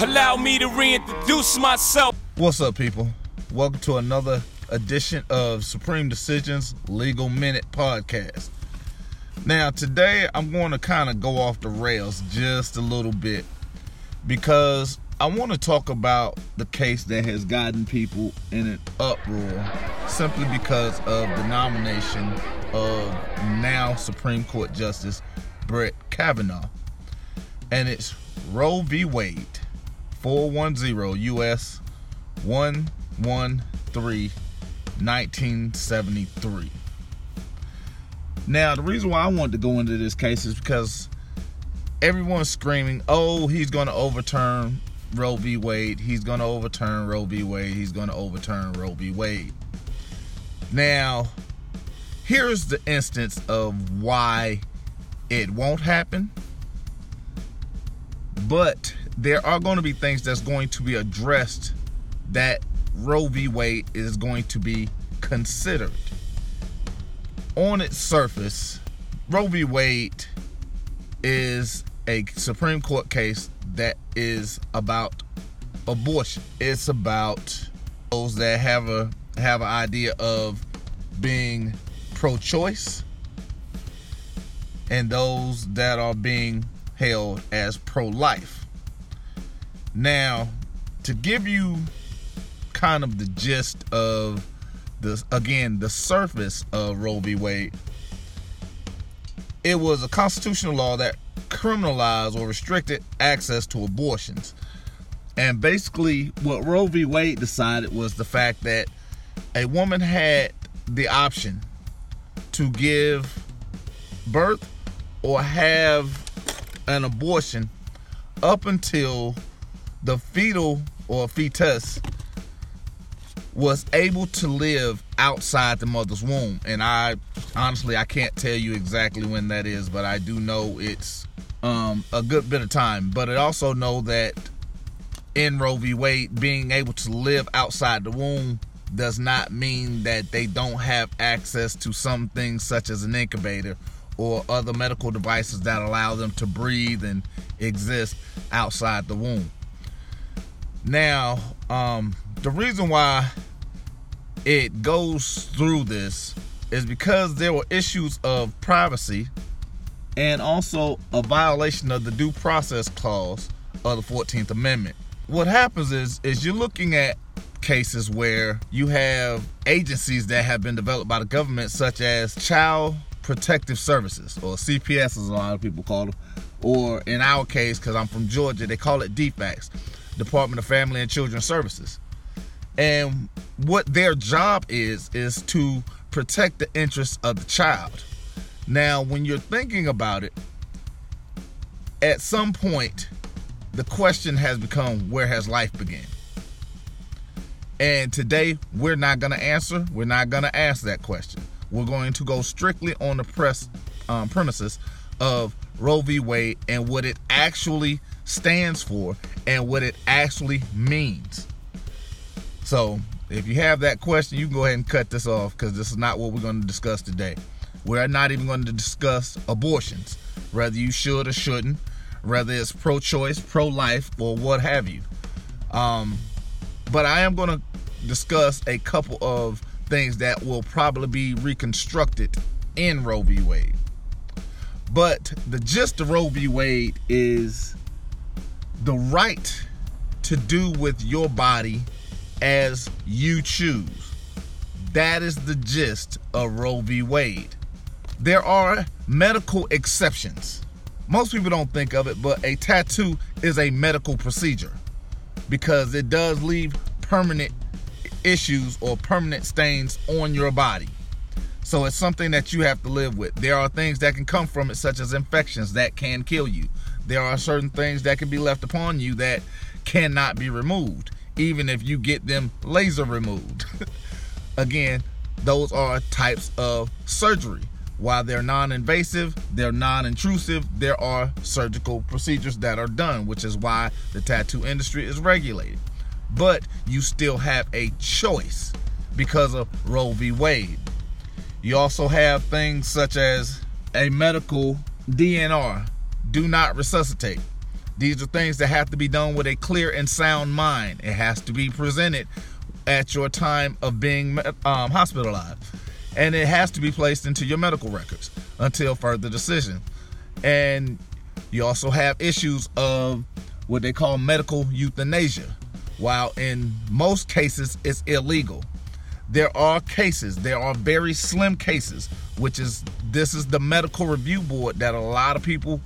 Allow me to reintroduce myself. What's up, people? Welcome to another edition of Supreme Decisions Legal Minute Podcast. Now, today I'm going to kind of go off the rails just a little bit because I want to talk about the case that has gotten people in an uproar simply because of the nomination of now Supreme Court Justice Brett Kavanaugh. And it's Roe v. Wade, 410 U.S. 113 1973. Now, the reason why I wanted to go into this case is because everyone's screaming, oh, he's going to overturn Roe v. Wade. He's going to overturn Roe v. Wade. He's going to overturn Roe v. Wade. Now, here's the instance of why it won't happen. But there are going to be things that's going to be addressed that Roe v. Wade is going to be considered. On its surface, Roe v. Wade is a Supreme Court case that is about abortion. It's about those that have a have an idea of being pro-choice and those that are being held as pro-life. Now, to give you kind of the gist of the again the surface of Roe v. Wade, it was a constitutional law that criminalized or restricted access to abortions. And basically, what Roe v. Wade decided was the fact that a woman had the option to give birth or have an abortion up until the fetal or fetus was able to live outside the mother's womb. And i honestly i can't tell you exactly when that is but i do know it's um, a good bit of time. But i also know that in roe v. Wade being able to live outside the womb does not mean that they don't have access to some things such as an incubator or other medical devices that allow them to breathe and exist outside the womb. Now, um, the reason why it goes through this is because there were issues of privacy and also a violation of the due process clause of the 14th Amendment. What happens is is you're looking at cases where you have agencies that have been developed by the government such as child protective services or CPS as a lot of people call them or in our case cuz I'm from Georgia they call it DFACS Department of Family and Children Services. And what their job is is to protect the interests of the child. Now when you're thinking about it at some point the question has become where has life begun? And today we're not going to answer we're not going to ask that question. We're going to go strictly on the press um, premises of roe v. Wade and what it actually stands for and what it actually means. So if you have that question you can go ahead and cut this off because this is not what we're going to discuss today. We're not even going to discuss abortions whether you should or shouldn't whether it's pro-choice pro-life or what have you. Um, but i am going to discuss a couple of things that will probably be reconstructed in roe v. Wade. But the gist of roe v. Wade is the right to do with your body as you choose. That is the gist of roe v. Wade. There are medical exceptions. Most people don't think of it but a tattoo is a medical procedure because it does leave permanent issues or permanent stains on your body. So it's something that you have to live with. There are things that can come from it such as infections that can kill you there are certain things that can be left upon you that cannot be removed even if you get them laser removed. Again those are types of surgery. While they're non-invasive they're non-intrusive there are surgical procedures that are done which is why the tattoo industry is regulated. But you still have a choice because of roe v. Wade. You also have things such as a medical dnr do not resuscitate These are things that have to be done with a clear and sound mind. It has to be presented at your time of being um, hospitalized. And it has to be placed into your medical records until further decision. And you also have issues of what they call medical euthanasia. While in most cases it's illegal, there are cases, there are very slim cases, which is this is the medical review board that a lot of people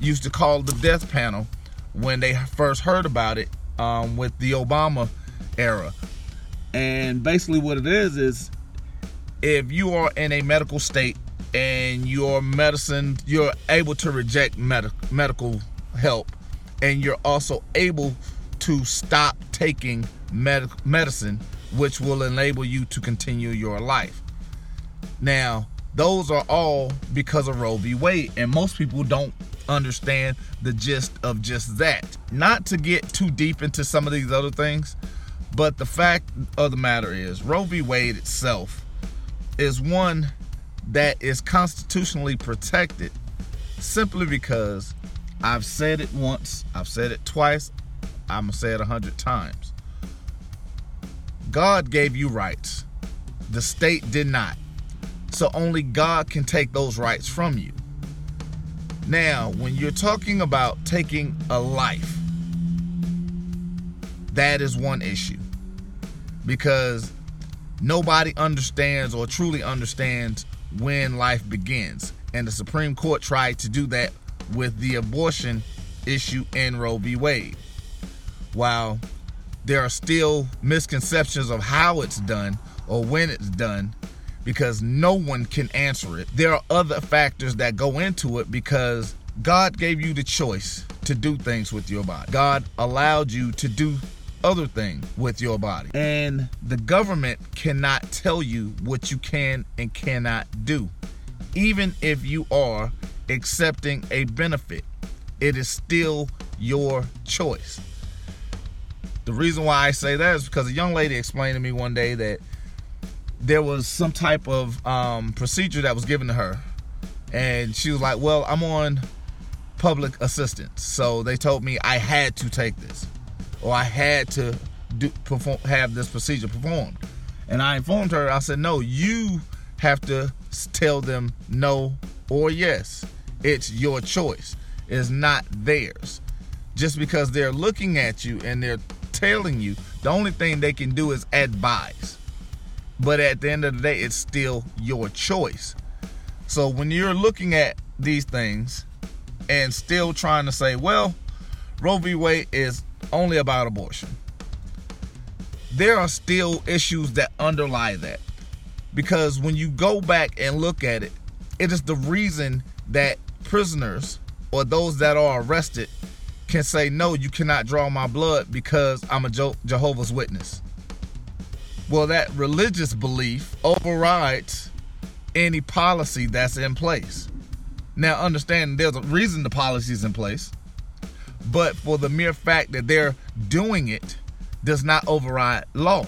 used to call the death panel when they first heard about it um, with the Obama era. And basically, what it is is if you are in a medical state and your medicine, you're able to reject med- medical help, and you're also able to stop taking med- medicine, which will enable you to continue your life. Now, those are all because of Roe v. Wade, and most people don't understand the gist of just that. Not to get too deep into some of these other things, but the fact of the matter is, Roe v. Wade itself is one that is constitutionally protected simply because I've said it once, I've said it twice, I'm gonna say it a hundred times. God gave you rights, the state did not. So only God can take those rights from you. Now, when you're talking about taking a life, that is one issue. Because nobody understands or truly understands when life begins. And the Supreme Court tried to do that with the abortion issue in Roe v. Wade. While there are still misconceptions of how it's done or when it's done, because no one can answer it. There are other factors that go into it because God gave you the choice to do things with your body. God allowed you to do other things with your body. And the government cannot tell you what you can and cannot do. Even if you are accepting a benefit, it is still your choice. The reason why I say that is because a young lady explained to me one day that there was some type of um, procedure that was given to her, and she was like, "Well, I'm on public assistance, so they told me I had to take this, or I had to do perform have this procedure performed." And I informed her. I said, "No, you have to tell them no or yes. It's your choice. It's not theirs. Just because they're looking at you and they're telling you, the only thing they can do is advise." But at the end of the day, it's still your choice. So when you're looking at these things and still trying to say, well, Roe v. Wade is only about abortion, there are still issues that underlie that. Because when you go back and look at it, it is the reason that prisoners or those that are arrested can say, no, you cannot draw my blood because I'm a Jehovah's Witness. Well, that religious belief overrides any policy that's in place. Now, understand there's a reason the policy is in place, but for the mere fact that they're doing it does not override law.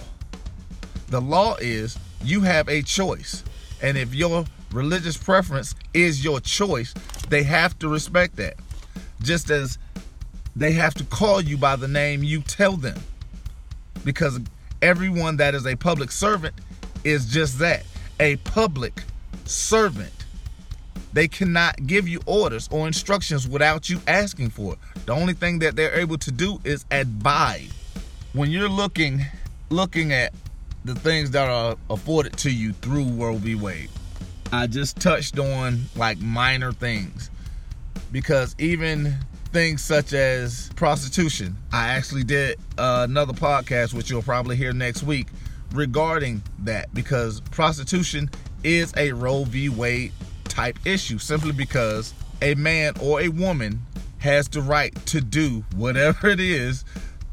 The law is you have a choice, and if your religious preference is your choice, they have to respect that. Just as they have to call you by the name you tell them. Because everyone that is a public servant is just that a public servant. They cannot give you orders or instructions without you asking for it. The only thing that they're able to do is advise. When you're looking looking at the things that are afforded to you through. Wade, I just touched on like minor things because even things such as prostitution. I actually did uh, another podcast, which you'll probably hear next week, regarding that because prostitution is a Roe v. Wade type issue simply because a man or a woman has the right to do whatever it is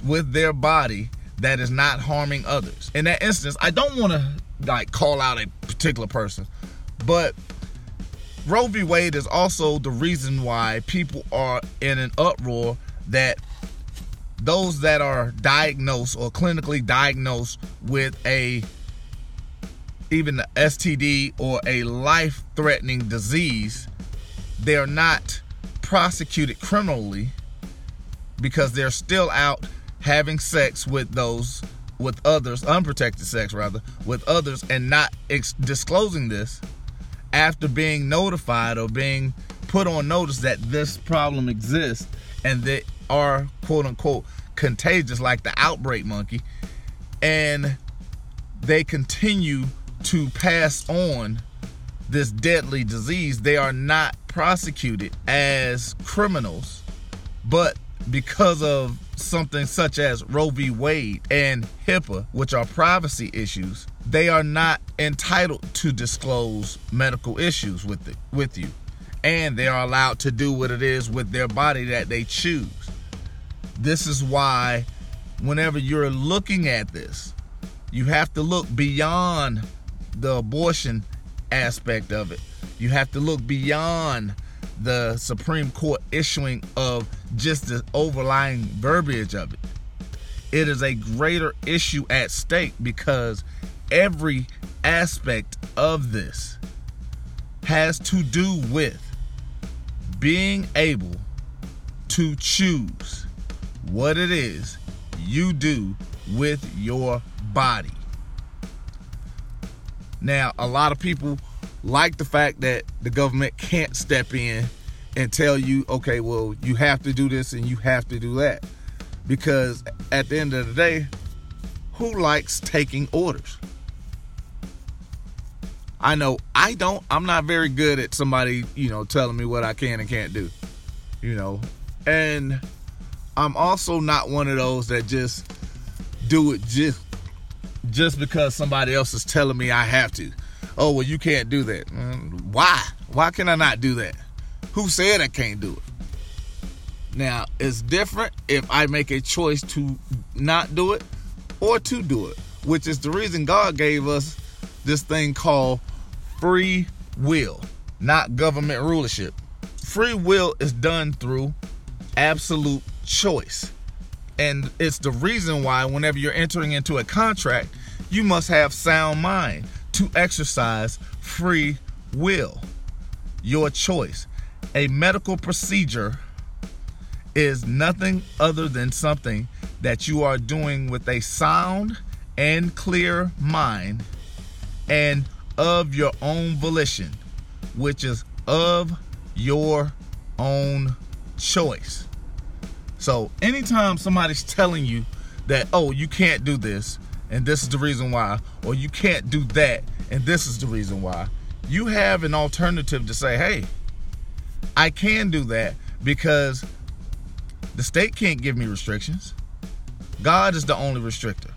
with their body that is not harming others. In that instance, I don't want to like call out a particular person, but Roe v. Wade is also the reason why people are in an uproar that those that are diagnosed or clinically diagnosed with a even the STD or a life-threatening disease, they are not prosecuted criminally because they're still out having sex with those with others, unprotected sex rather, with others, and not ex- disclosing this after being notified or being put on notice that this problem exists and they are quote unquote contagious, like the outbreak monkey, and they continue to pass on this deadly disease. They are not prosecuted as criminals, but because of something such as Roe v. Wade and HIPAA, which are privacy issues, they are not entitled to disclose medical issues with it, with you. And they are allowed to do what it is with their body that they choose. This is why whenever you're looking at this, you have to look beyond the abortion aspect of it. You have to look beyond the Supreme Court issuing of just the overlying verbiage of it. It is a greater issue at stake because every aspect of this has to do with being able to choose what it is you do with your body. Now, a lot of people like the fact that the government can't step in and tell you, okay, well, you have to do this and you have to do that. Because at the end of the day, who likes taking orders? I know I don't. I'm not very good at somebody, you know, telling me what I can and can't do. You know, and I'm also not one of those that just do it just just because somebody else is telling me I have to. Oh, well, you can't do that. Mm, why? Why can I not do that? Who said I can't do it? Now, it's different if I make a choice to not do it or to do it, which is the reason God gave us this thing called free will, not government rulership. Free will is done through absolute choice. And it's the reason why, whenever you're entering into a contract, you must have sound mind to exercise free will, your choice. A medical procedure is nothing other than something that you are doing with a sound and clear mind and of your own volition, which is of your own choice. So, anytime somebody's telling you that, oh, you can't do this, and this is the reason why, or you can't do that, and this is the reason why, you have an alternative to say, hey, I can do that because the state can't give me restrictions. God is the only restrictor.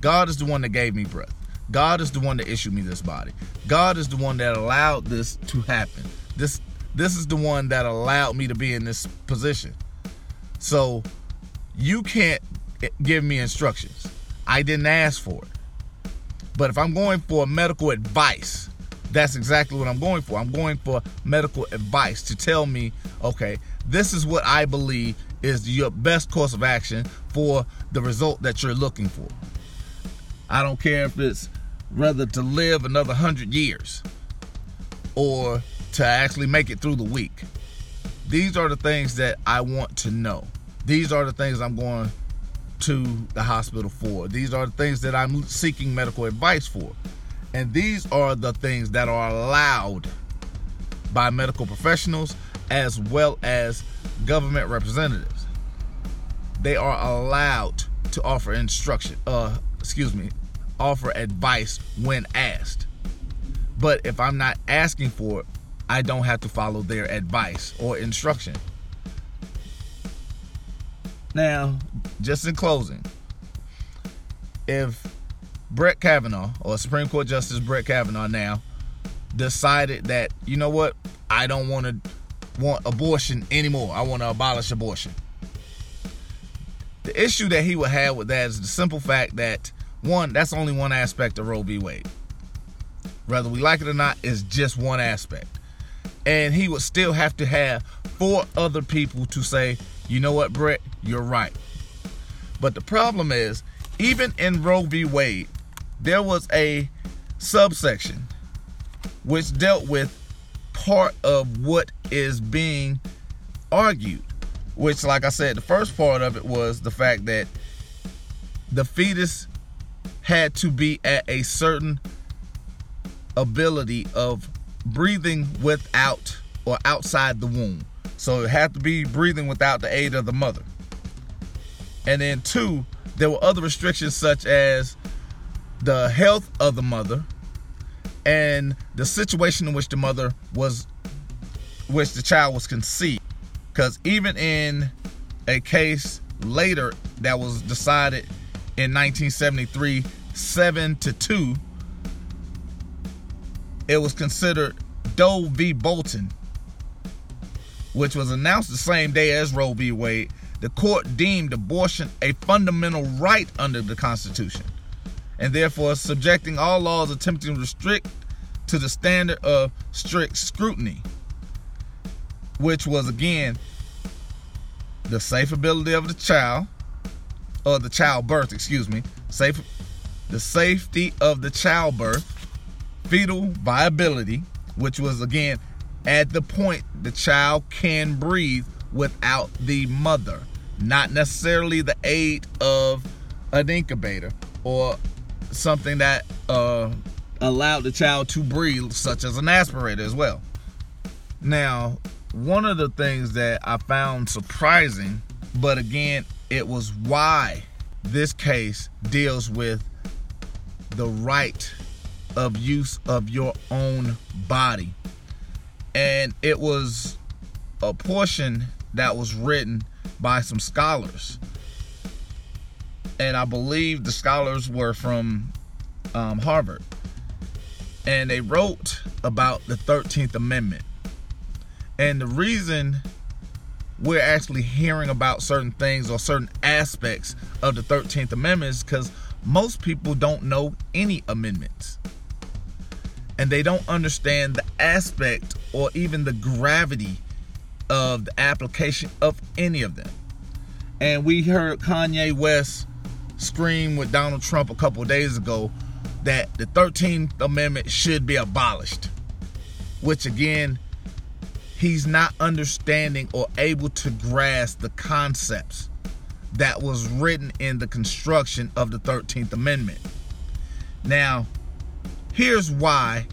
God is the one that gave me breath. God is the one that issued me this body. God is the one that allowed this to happen. This this is the one that allowed me to be in this position. So you can't give me instructions. I didn't ask for it. But if I'm going for medical advice, that's exactly what I'm going for. I'm going for medical advice to tell me, okay, this is what I believe is your best course of action for the result that you're looking for. I don't care if it's rather to live another hundred years or to actually make it through the week. These are the things that I want to know. These are the things I'm going to the hospital for. These are the things that I'm seeking medical advice for. And these are the things that are allowed by medical professionals as well as government representatives. They are allowed to offer instruction, uh, excuse me, offer advice when asked. But if I'm not asking for it, I don't have to follow their advice or instruction. Now, just in closing, if Brett Kavanaugh or Supreme Court Justice Brett Kavanaugh now decided that, you know what, I don't want to want abortion anymore. I want to abolish abortion. The issue that he would have with that is the simple fact that one, that's only one aspect of Roe v. Wade. Whether we like it or not, is just one aspect. And he would still have to have four other people to say, you know what, Brett, you're right. But the problem is, even in Roe v. Wade, there was a subsection which dealt with part of what is being argued. which, like I said, the first part of it was the fact that the fetus had to be at a certain ability of breathing without or outside the womb. So it had to be breathing without the aid of the mother. And then, two, there were other restrictions such as the health of the mother and the situation in which the mother was, which the child was conceived. Because even in a case later that was decided in 1973, 7 to 2, it was considered Doe v. Bolton, which was announced the same day as Roe v. Wade. The court deemed abortion a fundamental right under the Constitution, and therefore subjecting all laws attempting to restrict to the standard of strict scrutiny, which was again the safe ability of the child, or the childbirth, excuse me, safe, the safety of the childbirth, fetal viability, which was again at the point the child can breathe without the mother, not necessarily the aid of an incubator or something that uh, allowed the child to breathe, such as an aspirator as well. Now, one of the things that I found surprising, but again, it was why this case deals with the right of use of your own body. And it was a portion that was written by some scholars. And I believe the scholars were from um, Harvard. And they wrote about the 13th Amendment. And the reason we're actually hearing about certain things or certain aspects of the 13th Amendment is because most people don't know any amendments and they don't understand the aspect or even the gravity of the application of any of them. And we heard Kanye West scream with Donald Trump a couple days ago that the 13th Amendment should be abolished, which again, he's not understanding or able to grasp the concepts that was written in the construction of the 13th Amendment. Now, Here's why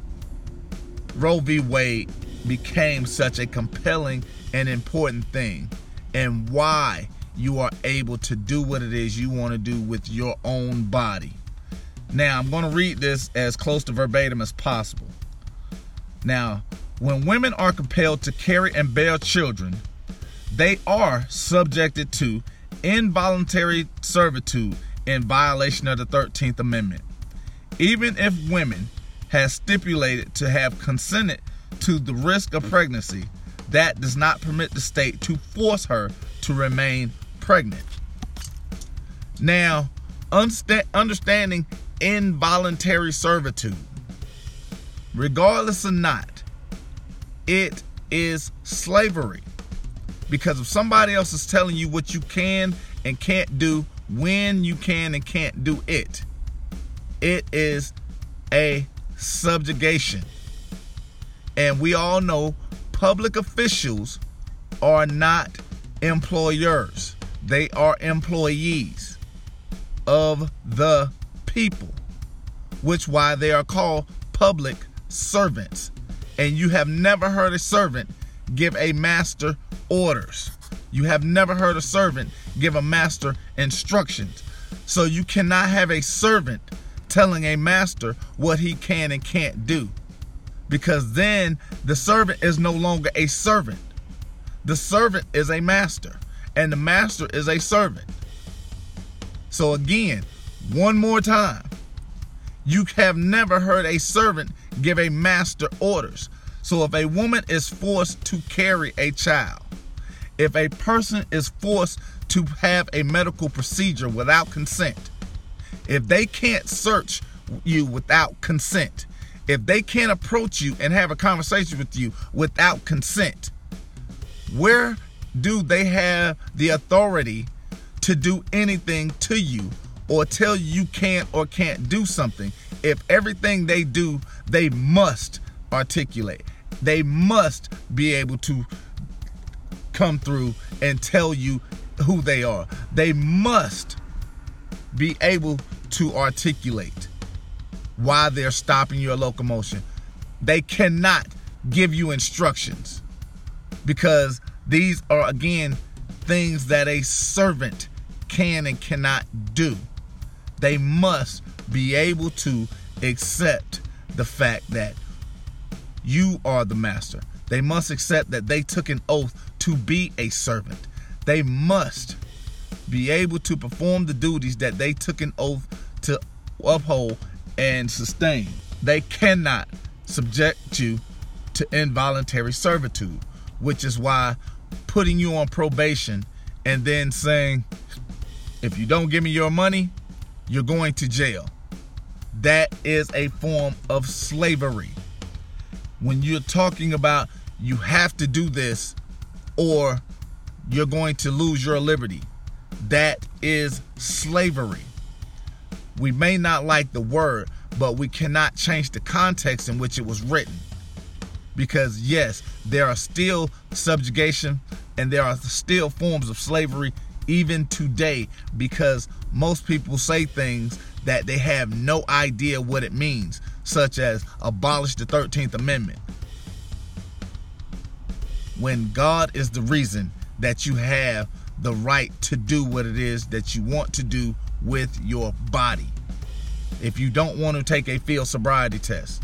Roe v. Wade became such a compelling and important thing, and why you are able to do what it is you want to do with your own body. Now, I'm going to read this as close to verbatim as possible. Now, when women are compelled to carry and bear children, they are subjected to involuntary servitude in violation of the 13th Amendment even if women has stipulated to have consented to the risk of pregnancy, that does not permit the state to force her to remain pregnant. Now, understanding involuntary servitude, regardless or not, it is slavery. Because if somebody else is telling you what you can and can't do, when you can and can't do it, it is a subjugation. And we all know public officials are not employers, they are employees of the people, which why they are called public servants. And you have never heard a servant give a master orders. You have never heard a servant give a master instructions. So you cannot have a servant telling a master what he can and can't do. Because then the servant is no longer a servant. The servant is a master, and the master is a servant. So, again, one more time, you have never heard a servant give a master orders. So, if a woman is forced to carry a child, if a person is forced to have a medical procedure without consent, if they can't search you without consent, if they can't approach you and have a conversation with you without consent, where do they have the authority to do anything to you or tell you can't or can't do something? If everything they do they must articulate. They must be able to come through and tell you who they are. They must be able to articulate why they're stopping your locomotion. They cannot give you instructions because these are, again, things that a servant can and cannot do. They must be able to accept the fact that you are the master. They must accept that they took an oath to be a servant. They must be able to perform the duties that they took an oath to uphold and sustain. They cannot subject you to involuntary servitude, which is why putting you on probation and then saying, if you don't give me your money, you're going to jail. That is a form of slavery. When you're talking about you have to do this or you're going to lose your liberty, that is slavery. We may not like the word, but we cannot change the context in which it was written. Because, yes, there are still subjugation and there are still forms of slavery even today because most people say things that they have no idea what it means, such as abolish the 13th Amendment. When God is the reason that you have the right to do what it is that you want to do with your body. If you don't want to take a field sobriety test,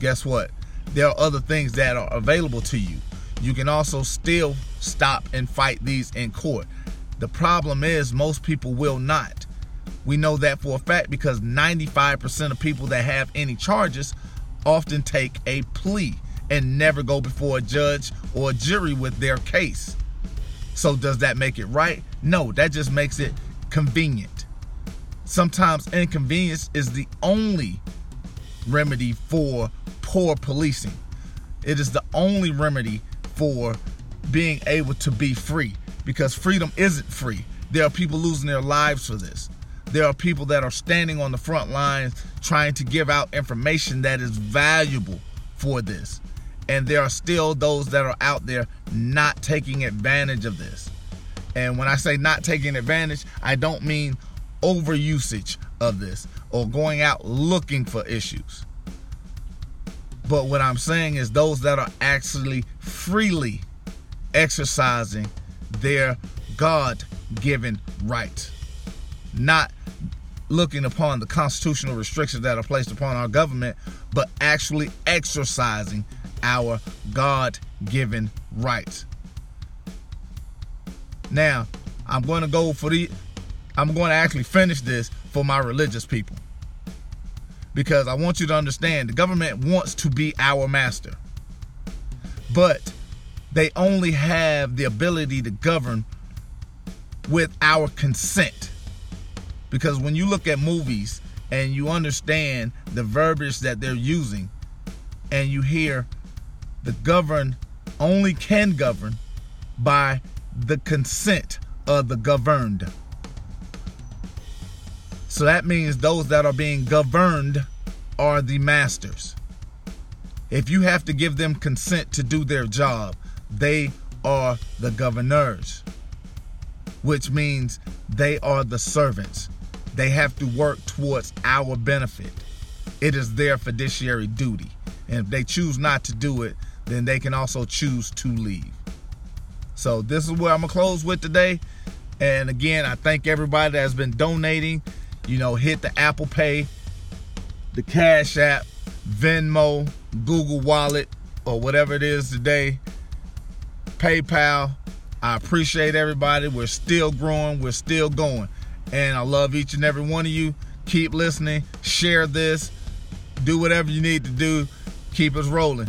guess what? There are other things that are available to you. You can also still stop and fight these in court. The problem is, most people will not. We know that for a fact because 95% of people that have any charges often take a plea and never go before a judge or a jury with their case. So, does that make it right? No, that just makes it convenient. Sometimes inconvenience is the only remedy for poor policing. It is the only remedy for being able to be free because freedom isn't free. There are people losing their lives for this. There are people that are standing on the front lines trying to give out information that is valuable for this. And there are still those that are out there not taking advantage of this. And when I say not taking advantage, I don't mean overusage of this or going out looking for issues. But what I'm saying is those that are actually freely exercising their God given rights, not looking upon the constitutional restrictions that are placed upon our government, but actually exercising our God given rights. Now, I'm going to go for the, I'm going to actually finish this for my religious people. Because I want you to understand the government wants to be our master. But they only have the ability to govern with our consent. Because when you look at movies and you understand the verbiage that they're using, and you hear the governed only can govern by the consent of the governed. So that means those that are being governed are the masters. If you have to give them consent to do their job, they are the governors, which means they are the servants. They have to work towards our benefit. It is their fiduciary duty. And if they choose not to do it, then they can also choose to leave. So this is where I'm gonna close with today. And again, I thank everybody that has been donating. You know, hit the Apple Pay, the Cash App, Venmo, Google Wallet, or whatever it is today. PayPal. I appreciate everybody. We're still growing. We're still going. And I love each and every one of you. Keep listening. Share this. Do whatever you need to do. Keep us rolling.